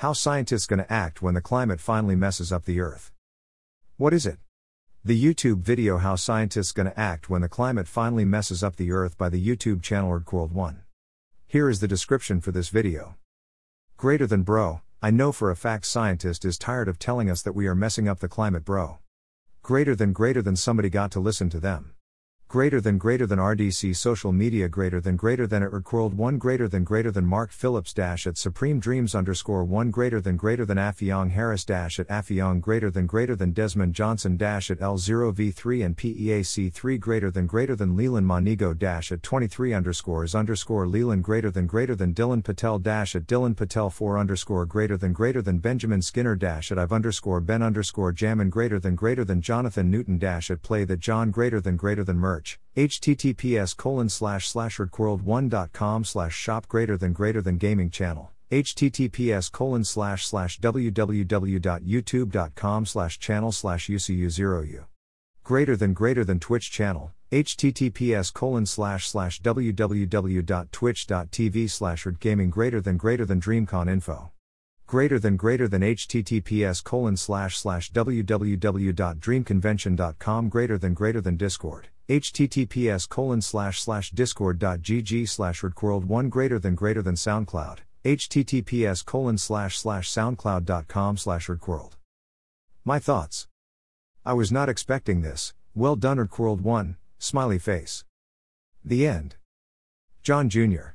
How scientists gonna act when the climate finally messes up the earth? What is it? The YouTube video How Scientists Gonna Act When the Climate Finally Messes Up the Earth by the YouTube channel EarthWorld1. Here is the description for this video. Greater than bro, I know for a fact scientist is tired of telling us that we are messing up the climate bro. Greater than greater than somebody got to listen to them. Greater than greater than RDC social media greater than greater than at World 1 greater than greater than Mark Phillips dash at Supreme Dreams underscore 1 greater than greater than Affiong Harris dash at Affiong greater than greater than Desmond Johnson dash at L0V3 and PEAC3 greater than greater than Leland Manigo dash at 23 underscores underscore Leland greater than greater than Dylan Patel dash at Dylan Patel 4 underscore greater than greater than Benjamin Skinner dash at I've underscore Ben underscore Jammin greater than greater than Jonathan Newton dash at play that John greater than greater than Merch https colon slash slash one.com slash shop greater than greater than gaming channel. Https colon slash slash www.youtube.com slash channel slash ucu0u greater than greater than twitch channel. Https colon slash slash www.twitch.tv slash gaming greater than greater than dreamcon info. Greater than greater than https colon slash slash www.dreamconvention.com greater than greater than discord https colon slash slash discord.gg slash world1 greater than greater than soundcloud https colon slash slash soundcloud.com slash world my thoughts. I was not expecting this. Well done world1 smiley face. The end. John jr